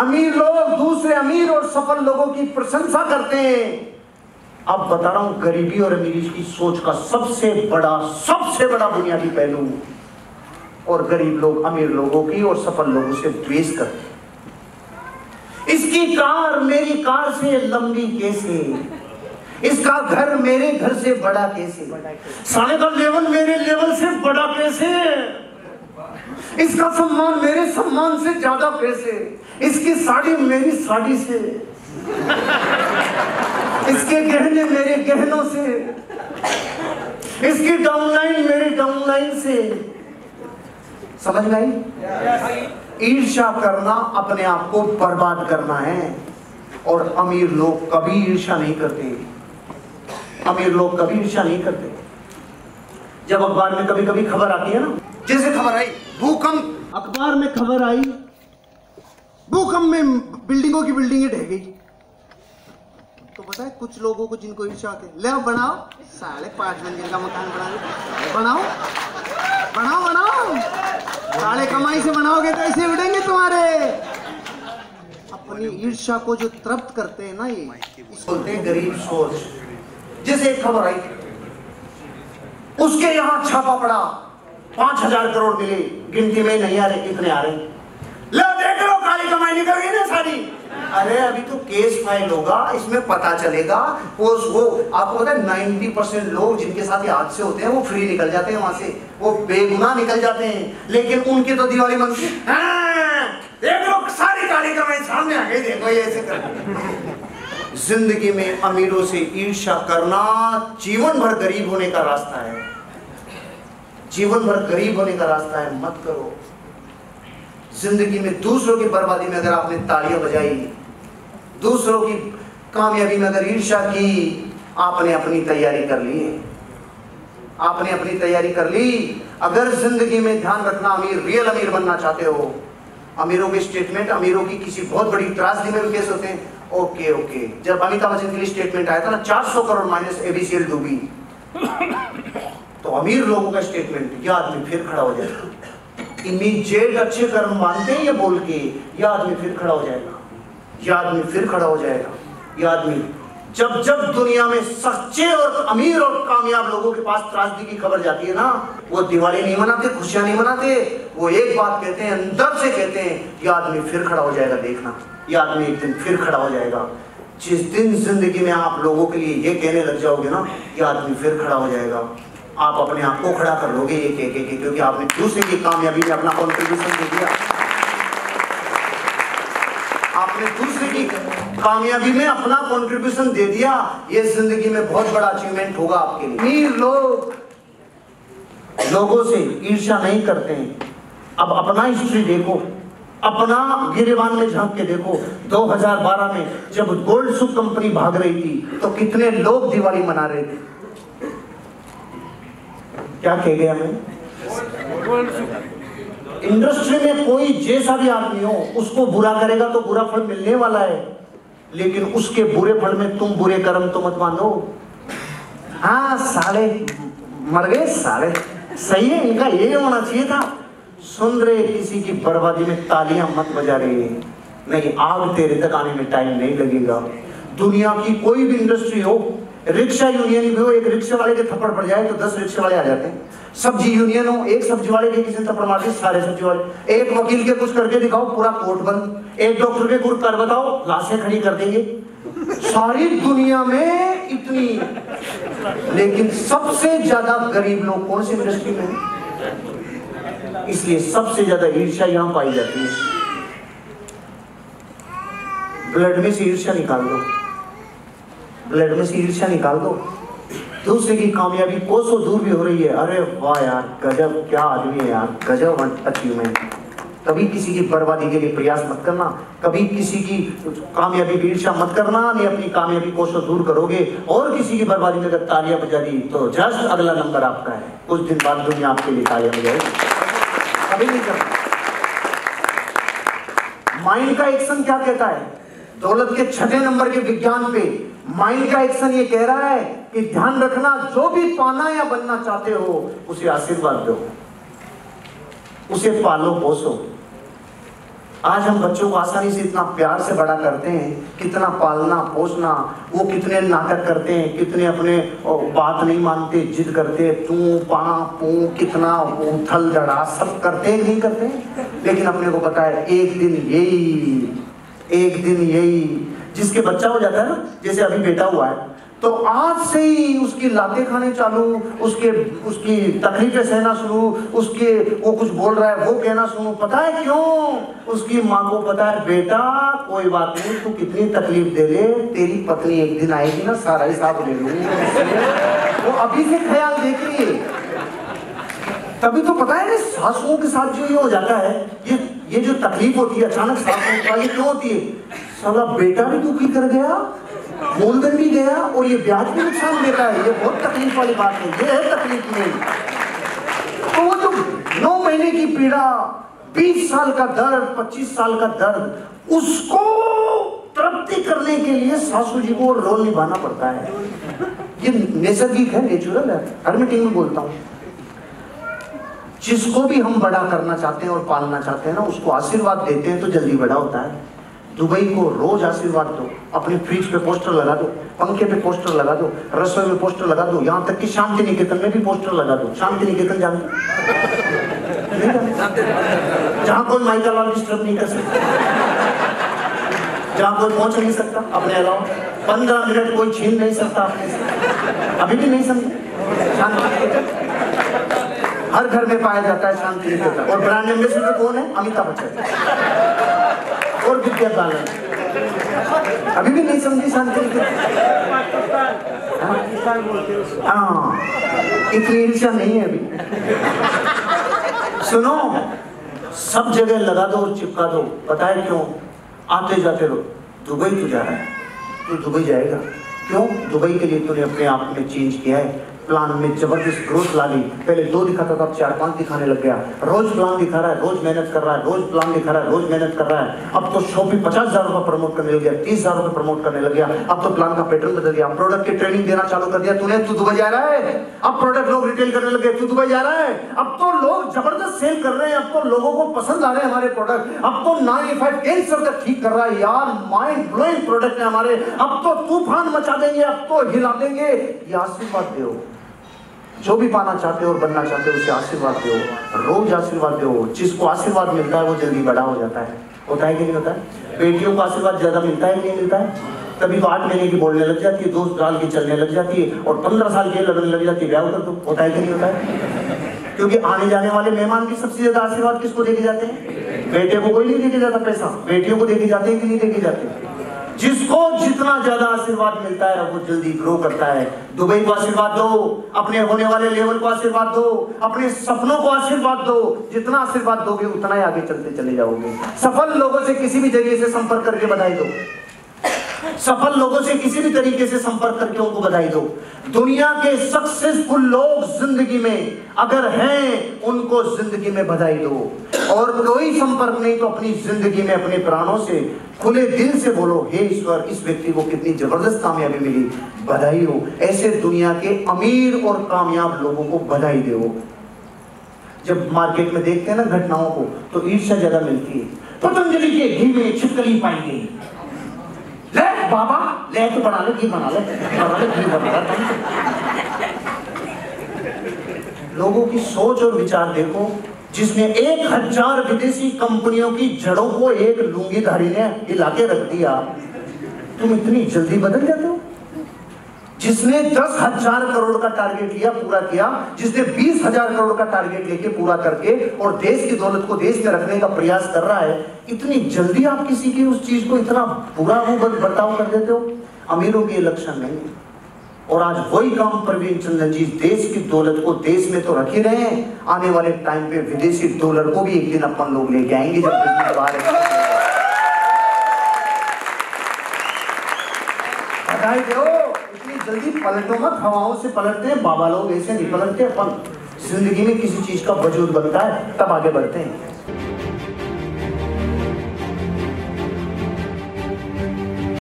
अमीर लोग दूसरे अमीर और सफल लोगों की प्रशंसा करते हैं। अब बता रहा हूँ गरीबी और अमीरी की सोच का सबसे बड़ा सबसे बड़ा बुनियादी पहलू। और गरीब लोग अमीर लोगों की और सफल लोगों से द्वेष करते हैं। इसकी कार मेरी कार से लंबी कैसे? इसका घर मेरे घर से बड़ा कैसे? साले का लेवल मेरे लेवल से बड़ा कैसे? इसका सम्मान मेरे सम्मान से ज़्यादा कैसे? इसकी साड़ी मेरी साड़ी से। इसके गहने मेरे गहनों से। इसकी डाउनलाइन मेरे डाउनलाइन से। समझ आई? ईर्षा करना अपने आप को बर्बाद करना है। और अमीर लोग कभी ईर्षा नहीं करते। अमीर लोग कभी ईर्षा नहीं करते। जब अखबार में कभी कभी खबर आती है ना जैसे खबर आई, भूकंप। अखबार में खबर आई, भूकंप में बिल्डिंगों की बिल्डिंगें ढह गई। तो पता है, कुछ लोगों को जिनको ईर्षा है, ले बनाओ। साढ़े पाँच मंजिल का मकान बना बनाओ। बनाओ बनाओ। साढ़े कमाई से बनाओगे तो ऐसे उड़ेंगे तुम्हारे। अपनी ईर्षा को जो तृप्त करते हैं ना ये बोलते हैं गरीब सोच। जैसे एक खबर आई, उसके यहाँ छापा पड़ा। पाँच हज़ार करोड़ मिले गिनती में नहीं आ रहे कितने आ रहे? लो देख लो काली कमाई निकल गई ना सारी। अरे अभी तो केस फ़ाइल होगा इसमें पता चलेगा वो वो आपको पता है नाइन्टी परसेंट लोग जिनके साथ ये हादसे होते हैं वो फ्री निकल जाते हैं वहाँ से। वो बेगुनाह निकल जाते हैं। लेकिन उनकी तो दिवाली मनती हाँ, देख लो सारी काली कमाई सामने आ गई देखो ये ऐसे ज़िंदगी में अमीरों से ईर्ष्या करना जीवन भर गरीब होने का रास्ता है। जीवन भर गरीब होने का रास्ता है, मत करो। ज़िंदगी में दूसरों की बर्बादी में अगर आपने तालियाँ बजाई, दूसरों की कामयाबी में अगर ईर्षा की, आपने अपनी तैयारी कर ली। आपने अपनी तैयारी कर ली। अगर ज़िंदगी में ध्यान रखना अमीर रियल अमीर बनना चाहते हो, अमीरों के स्टेटमेंट अमीरों की किसी बहुत बड़ी त्रासदी में भी केस होते हैं, ओके ओके। जब अमिताभ बच्चन के लिए स्टेटमेंट आया था ना 400 करोड़ माइनस एबीसीएल डूबी। तो अमीर लोगों का स्टेटमेंट यह आदमी फिर खड़ा हो जाएगा। इमीजिएट अच्छे कर्म मानते हैं ये बोल के यह आदमी फिर खड़ा हो जाएगा। यह आदमी फिर खड़ा हो जाएगा। यह आदमी, जब जब दुनिया में सच्चे और अमीर और कामयाब लोगों के पास त्रासदी की खबर जाती है ना, वो दिवाली नहीं मनाते, खुशियाँ नहीं मनाते, वो एक बात कहते हैं, अंदर से कहते हैं यह आदमी फिर खड़ा हो जाएगा देखना। यह आदमी एक दिन फिर खड़ा हो जाएगा। जिस दिन ज़िंदगी में आप लोगों के लिए ये कहने लग जाओगे ना यह आदमी फिर खड़ा हो जाएगा। आप अपने आप को खड़ा कर लोगे एक एक एक क्योंकि आपने दूसरे की कामयाबी में अपना कॉन्ट्रीब्यूशन दे दिया। आपने दूसरे की कामयाबी में अपना कंट्रीब्यूशन दे दिया, ये ज़िंदगी में बहुत बड़ा अचीवमेंट होगा आपके लिए। अमीर लोग लोगों से ईर्ष्या नहीं करते हैं। अब अपना हिस्ट्री देखो, अपना गिरेबान में झाँक के देखो। 2012 में जब गोल्ड सुप कंपनी भाग रही थी तो कितने लोग दिवाली मना रहे थे? क्या कह गया मैं? इंडस्ट्री में कोई जैसा भी आदमी हो, उसको बुरा करेगा तो बुरा फल मिलने वाला है। लेकिन उसके बुरे फल में तुम बुरे कर्म तो मत मानो। हाँ साले मर गए साले सही है, इनका ये होना चाहिए था। सुन रहे किसी की बर्बादी में तालियाँ मत बजा रहे नहीं, आग तेरे तक आने में टाइम नहीं लगेगा। दुनिया की कोई भी इंडस्ट्री हो रिक्शा यूनियन भी हो, एक रिक्शे वाले के थप्पड़ पड़ जाए तो दस रिक्शे वाले आ जाते हैं। सब्ज़ी यूनियन हो, एक सब्ज़ी वाले के किसी थप्पड़ मार दिए सारे सब्ज़ी वाले एक वकील के कुछ करके दिखाओ, पूरा कोर्ट बंद। एक डॉक्टर के कुछ कर बताओ, लाशें खड़ी कर देंगे। सारी दुनिया में इतनी। लेकिन सबसे ज़्यादा गरीब लोग कौन से इंडस्ट्री में हैं? इसलिए सबसे ज़्यादा ईर्ष्या यहाँ पाई जाती है। ब्लड में से ईर्ष्या निकाल दो ब्लड में से ईर्ष्या निकाल दो। दूसरे की कामयाबी कोसों दूर भी हो रही है। अरे वाह यार, गजब, क्या आदमी है यार, गजब अचीवमेंट कभी किसी की बर्बादी के लिए प्रयास मत करना, कभी किसी की कामयाबी की ईर्ष्या मत करना, नहीं अपनी कामयाबी कोसों दूर करोगे। और किसी की बर्बादी में अगर तालियाँ बजा दी तो जस्ट अगला नंबर आपका है। कुछ दिन बाद दुनिया आपके लिए तालियाँ बजाएगी। कभी नहीं करना। माइंड का एक्शन क्या कहता है? दौलत के छठे नंबर के विज्ञान पे माइंड का एक्शन ये कह रहा है कि ध्यान रखना, जो भी पाना या बनना चाहते हो, उसे आशीर्वाद दो। उसे पालो, पोसो। आज हम बच्चों को आसानी से इतना प्यार से बड़ा करते हैं, कितना पालना, पोसना, वो कितने नाटक करते हैं, कितने अपने बात नहीं मानते, जिद करते तू, पा, पू, कितना उथल जड़ा, सब करते हैं, नहीं करते लेकिन अपने को पता है, एक दिन यही, एक दिन यही जिसके बच्चा हो जाता है ना, जैसे अभी बेटा हुआ है तो आज से ही उसकी लाते खाने चालू, उसके, उसकी तकलीफें सहना शुरू, उसके, वो कुछ बोल रहा है, वो कहना शुरू। पता है क्यों? उसकी माँ को पता है, बेटा, कोई बात नहीं, तू कितनी तकलीफ़ दे ले, तेरी पत्नी एक दिन आएगी ना, सारा हिसाब ले लूँगी। वो अभी से ख्याल देख रही है। तभी तो पता है, सासुओं के साथ जो ये हो जाता है, ये ये जो तकलीफ़ होती है, अचानक का ये क्यों होती है? साला बेटा भी दुखी कर गया, मूलधन भी गया, और ये ब्याज भी नुकसान देता है। ये बहुत तकलीफ़ वाली बात है, ये है तकलीफ़ में। तो वो जो नौ महीने की पीड़ा, बीस साल का दर्द, पच्चीस साल का दर्द, उसको तृप्ति करने के लिए सासू जी को रोल निभाना पड़ता है। ये नैसर्गिक है नेचुरल है। हर मीटिंग में बोलता हूँ। जिसको भी हम बड़ा करना चाहते हैं और पालना चाहते हैं ना, उसको आशीर्वाद देते हैं तो जल्दी बड़ा होता है। दुबई को रोज आशीर्वाद दो, अपने फ्रिज पे पोस्टर लगा दो, पंखे पे पोस्टर लगा दो, रसोई में पोस्टर लगा दो, यहाँ तक कि शांति निकेतन में भी पोस्टर लगा दो। शांति निकेतन जान जहाँ कोई माइका लाल डिस्टर्ब नहीं कर सकता। जहाँ कोई पहुँच नहीं सकता, अपने अलावा पंद्रह मिनट कोई छीन नहीं सकता। अपने अभी भी नहीं समझे? शांति निकेतन हर घर में पाया जाता है शांति निकेतन और ब्रांड एम्बेसडर कौन है? अमिताभ बच्चन। और विद्या बालन। अभी भी नहीं समझी शांति हाँ? इतनी ईर्षा नहीं है अभी। सुनो, सब जगह लगा दो और चिपका दो। पता है क्यों? आते जाते रहो। दुबई तो जा रहा है। तू दुबई जाएगा। क्यों? दुबई के लिए तूने अपने आप में चेंज किया है। प्लान में ज़बरदस्त ग्रोथ ला ली पहले दो दिखाता था, अब चार पाँच दिखाने लग गया। रोज प्लान दिखा रहा है, रोज मेहनत कर रहा है, रोज प्लान दिखा रहा है, रोज मेहनत कर रहा है। अब तो शॉपिंग पचास हज़ार रुपए प्रमोट करने लग गया, तीस हज़ार रुपए प्रमोट करने लग गया। अब तो प्लान का पैटर्न बदल गया। प्रोडक्ट की ट्रेनिंग देना चालू कर दिया। तूने, तू दुबई जा रहा है? अब प्रोडक्ट लोग रिटेल करने लगे तू दुबई जा रहा है? अब तो लोग ज़बरदस्त सेल कर रहे हैं। अब तो लोगों को पसंद आ रहे हैं हमारे प्रोडक्ट अब तो नाइन फाइव कैंसर तक ठीक कर रहा है। यार माइंड ब्लोइंग प्रोडक्ट है हमारे। अब तो तूफ़ान मचा देंगे, अब तो हिला देंगे। ये आशीर्वाद दो जो भी पाना चाहते हो और बनना चाहते हो, उसे आशीर्वाद दो। रोज आशीर्वाद दो। जिसको आशीर्वाद मिलता है, वो जल्दी बड़ा हो जाता है। होता है कि नहीं होता? है बेटियों को आशीर्वाद ज़्यादा मिलता है कि नहीं मिलता है? तभी तो आठ महीने की बोलने लग जाती है दो साल की चलने लग जाती है, और पंद्रह साल की लगने लग जाती है, ब्याह कर दो। होता है कि नहीं होता है? क्योंकि आने जाने वाले मेहमान की सबसे ज़्यादा आशीर्वाद किसको देखे जाते हैं? बेटे को कोई नहीं देखे जाता पैसा। बेटियों को देखे जाते हैं कि नहीं देखे जाते? जिसको जितना ज़्यादा आशीर्वाद मिलता है, वो जल्दी ग्रो करता है। दुबई को आशीर्वाद दो, अपने होने वाले लेवल को आशीर्वाद दो, अपने सपनों को आशीर्वाद दो। जितना आशीर्वाद दोगे उतना ही आगे चलते चले जाओगे। सफल लोगों से किसी भी ज़रिए से संपर्क करके बधाई दो। सफल लोगों से किसी भी तरीके से संपर्क करके उनको बधाई दो। दुनिया के सक्सेसफुल लोग ज़िंदगी में अगर हैं, उनको ज़िंदगी में बधाई दो। और कोई संपर्क नहीं तो अपनी ज़िंदगी में अपने प्राणों से, खुले दिल से बोलो, हे ईश्वर, इस व्यक्ति को कितनी ज़बरदस्त कामयाबी मिली। बधाई हो। ऐसे दुनिया के अमीर और कामयाब लोगों को बधाई दो जब मार्केट में देखते हैं ना घटनाओं को तो ईर्ष्या ज़्यादा मिलती है। पतंजलि के घी में छिपकली पाई गई। ले, बाबा, ले तो बना ले, घी बना ले। बना ले, घी बना ले। लोगों की सोच और विचार देखो जिसने एक हज़ार विदेशी कंपनियों की जड़ों को एक लुंगीधारी ने हिला के रख दिया। तुम इतनी जल्दी बदल जाते हो? जिसने दस हज़ार करोड़ का टारगेट लिया, पूरा किया, जिसने बीस हज़ार करोड़ का टारगेट लेके पूरा करके और देश की दौलत को देश में रखने का प्रयास कर रहा है, इतनी जल्दी आप किसी की उस चीज़ को इतना बुरा बर्ताव कर देते हो? अमीरों के लक्षण नहीं। और आज वही काम प्रवीण चंद्रन जी देश की दौलत को देश में तो रख ही रहे हैं। आने वाले टाइम पे विदेशी डॉलर को भी एक दिन अपन लोग लेके आएँगे जब दो। जल्दी पलटो मत, हवाओं से पलटते हैं, बाबा लोग ऐसे नहीं पलटते, अपन ज़िंदगी में किसी चीज़ का वजूद बनता है, तब आगे बढ़ते हैं।